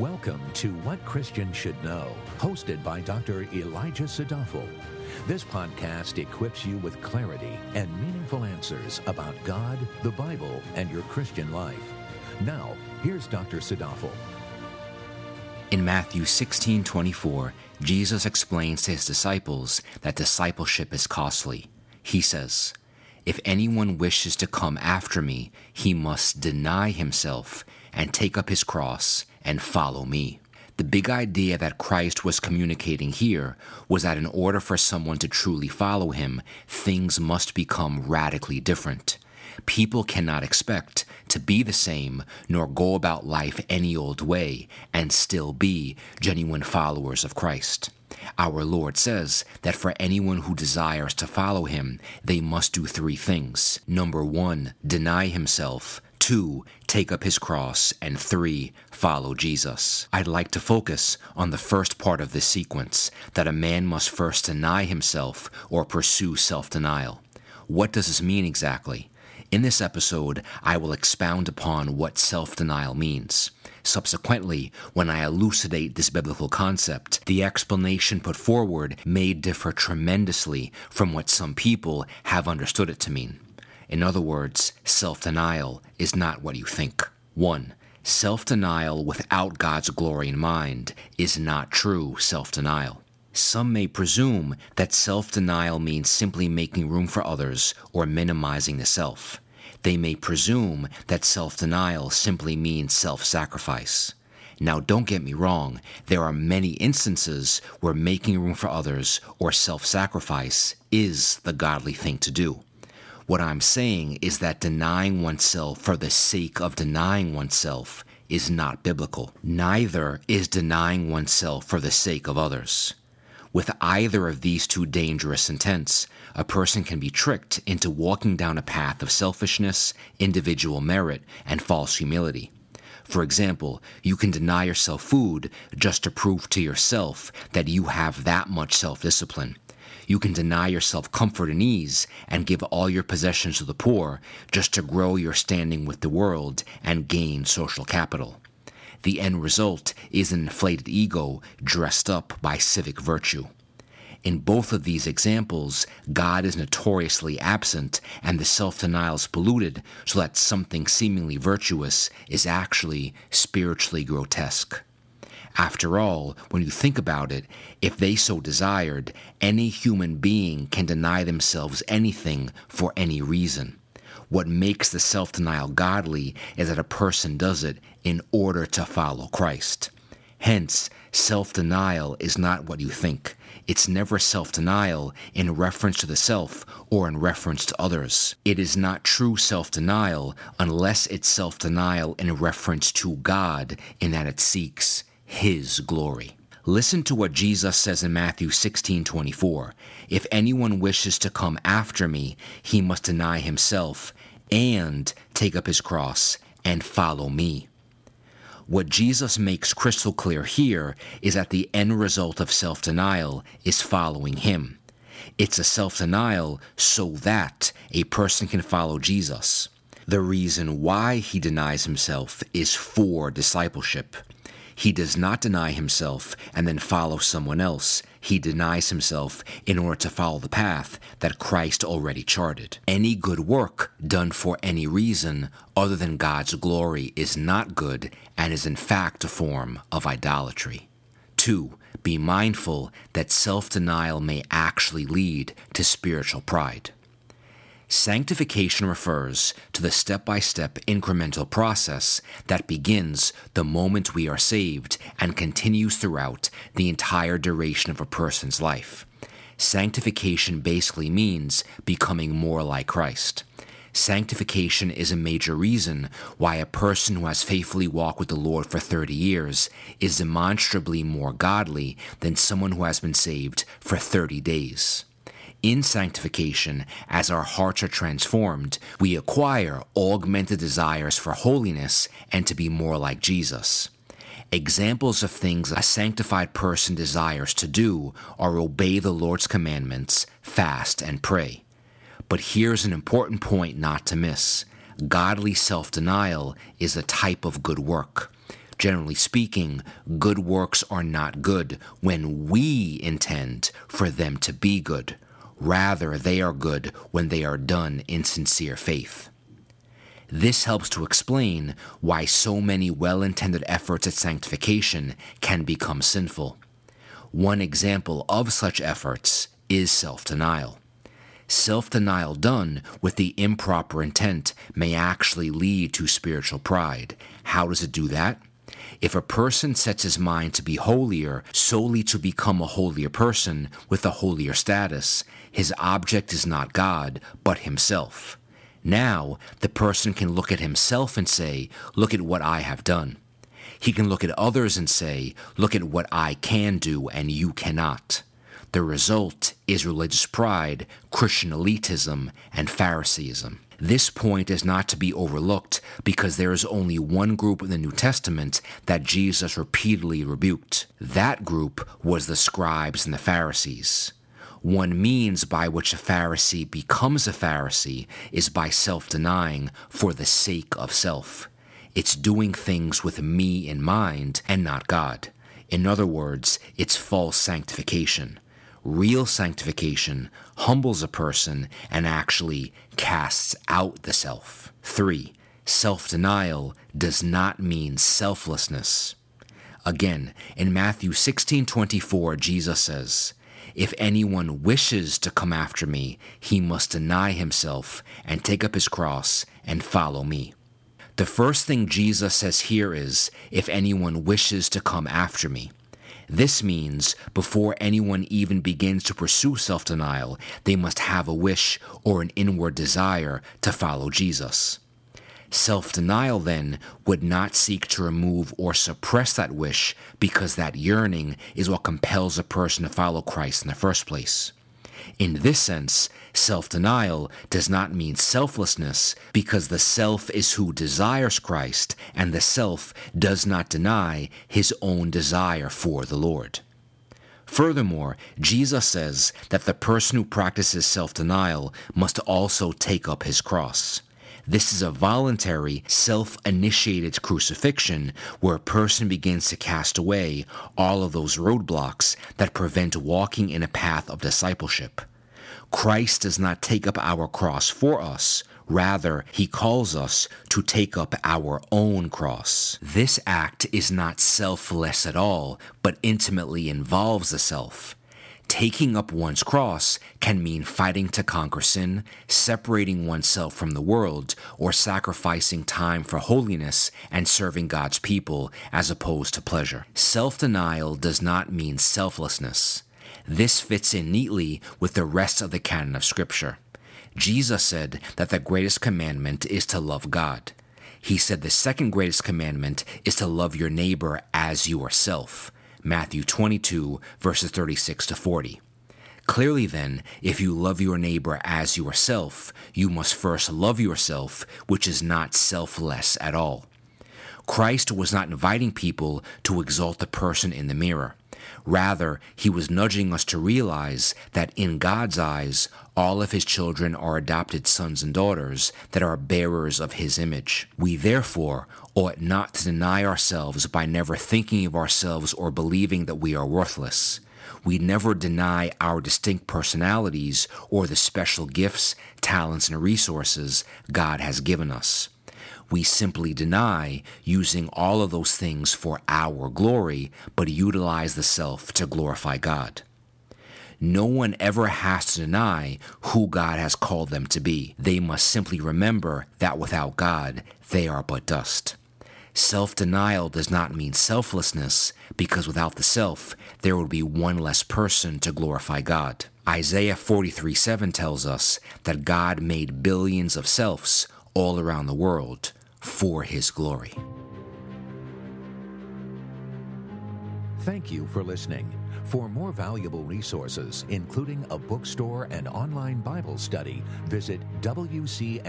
Welcome to What Christians Should Know, hosted by Dr. Elijah Sadafel. This podcast equips you with clarity and meaningful answers about God, the Bible, and your Christian life. Now, here's Dr. Sadafel. In Matthew 16 24, Jesus explains to his disciples that discipleship is costly. He says, If anyone wishes to come after me, he must deny himself and take up his cross and follow me. The big idea that Christ was communicating here was that in order for someone to truly follow him, things must become radically different. People cannot expect to be the same nor go about life any old way and still be genuine followers of Christ. Our Lord says that for anyone who desires to follow him, they must do three things. Number one, deny himself. Two, take up his cross. And three, follow Jesus. I'd like to focus on the first part of this sequence that a man must first deny himself or pursue self denial. What does this mean exactly? In this episode, I will expound upon what self denial means. Subsequently, when I elucidate this biblical concept, the explanation put forward may differ tremendously from what some people have understood it to mean. In other words, self denial is not what you think. 1. Self denial without God's glory in mind is not true self denial. Some may presume that self denial means simply making room for others or minimizing the self. They may presume that self denial simply means self sacrifice. Now, don't get me wrong, there are many instances where making room for others or self sacrifice is the godly thing to do. What I'm saying is that denying oneself for the sake of denying oneself is not biblical. Neither is denying oneself for the sake of others. With either of these two dangerous intents, a person can be tricked into walking down a path of selfishness, individual merit, and false humility. For example, you can deny yourself food just to prove to yourself that you have that much self discipline. You can deny yourself comfort and ease and give all your possessions to the poor just to grow your standing with the world and gain social capital. The end result is an inflated ego dressed up by civic virtue. In both of these examples, God is notoriously absent and the self denial is polluted so that something seemingly virtuous is actually spiritually grotesque. After all, when you think about it, if they so desired, any human being can deny themselves anything for any reason. What makes the self denial godly is that a person does it in order to follow Christ. Hence, self denial is not what you think. It's never self denial in reference to the self or in reference to others. It is not true self denial unless it's self denial in reference to God, in that it seeks his glory. Listen to what Jesus says in Matthew 16 24. If anyone wishes to come after me, he must deny himself and take up his cross and follow me. What Jesus makes crystal clear here is that the end result of self denial is following him. It's a self denial so that a person can follow Jesus. The reason why he denies himself is for discipleship. He does not deny himself and then follow someone else. He denies himself in order to follow the path that Christ already charted. Any good work done for any reason other than God's glory is not good and is in fact a form of idolatry. 2. Be mindful that self denial may actually lead to spiritual pride. Sanctification refers to the step by step incremental process that begins the moment we are saved and continues throughout the entire duration of a person's life. Sanctification basically means becoming more like Christ. Sanctification is a major reason why a person who has faithfully walked with the Lord for 30 years is demonstrably more godly than someone who has been saved for 30 days. In sanctification, as our hearts are transformed, we acquire augmented desires for holiness and to be more like Jesus. Examples of things a sanctified person desires to do are obey the Lord's commandments, fast, and pray. But here's an important point not to miss godly self denial is a type of good work. Generally speaking, good works are not good when we intend for them to be good. Rather, they are good when they are done in sincere faith. This helps to explain why so many well intended efforts at sanctification can become sinful. One example of such efforts is self denial. Self denial done with the improper intent may actually lead to spiritual pride. How does it do that? If a person sets his mind to be holier solely to become a holier person with a holier status, his object is not God, but himself. Now, the person can look at himself and say, Look at what I have done. He can look at others and say, Look at what I can do and you cannot. The result is religious pride, Christian elitism, and Phariseeism. This point is not to be overlooked because there is only one group in the New Testament that Jesus repeatedly rebuked. That group was the scribes and the Pharisees. One means by which a Pharisee becomes a Pharisee is by self denying for the sake of self. It's doing things with me in mind and not God. In other words, it's false sanctification. Real sanctification humbles a person and actually casts out the self. 3. Self denial does not mean selflessness. Again, in Matthew 16:24, Jesus says, if anyone wishes to come after me, he must deny himself and take up his cross and follow me. The first thing Jesus says here is, if anyone wishes to come after me. This means before anyone even begins to pursue self denial, they must have a wish or an inward desire to follow Jesus. Self denial, then, would not seek to remove or suppress that wish because that yearning is what compels a person to follow Christ in the first place. In this sense, self denial does not mean selflessness because the self is who desires Christ and the self does not deny his own desire for the Lord. Furthermore, Jesus says that the person who practices self denial must also take up his cross. This is a voluntary, self initiated crucifixion where a person begins to cast away all of those roadblocks that prevent walking in a path of discipleship. Christ does not take up our cross for us. Rather, he calls us to take up our own cross. This act is not selfless at all, but intimately involves the self. Taking up one's cross can mean fighting to conquer sin, separating oneself from the world, or sacrificing time for holiness and serving God's people as opposed to pleasure. Self denial does not mean selflessness. This fits in neatly with the rest of the canon of Scripture. Jesus said that the greatest commandment is to love God. He said the second greatest commandment is to love your neighbor as yourself. Matthew 22, verses 36 to 40. Clearly, then, if you love your neighbor as yourself, you must first love yourself, which is not selfless at all. Christ was not inviting people to exalt the person in the mirror. Rather, he was nudging us to realize that in God's eyes, all of his children are adopted sons and daughters that are bearers of his image. We therefore ought not to deny ourselves by never thinking of ourselves or believing that we are worthless. We never deny our distinct personalities or the special gifts, talents, and resources God has given us. We simply deny using all of those things for our glory, but utilize the self to glorify God. No one ever has to deny who God has called them to be. They must simply remember that without God, they are but dust. Self denial does not mean selflessness, because without the self, there would be one less person to glorify God. Isaiah 43 7 tells us that God made billions of selves all around the world for his glory. Thank you for listening. For more valuable resources, including a bookstore and online Bible study, visit WCSK.org.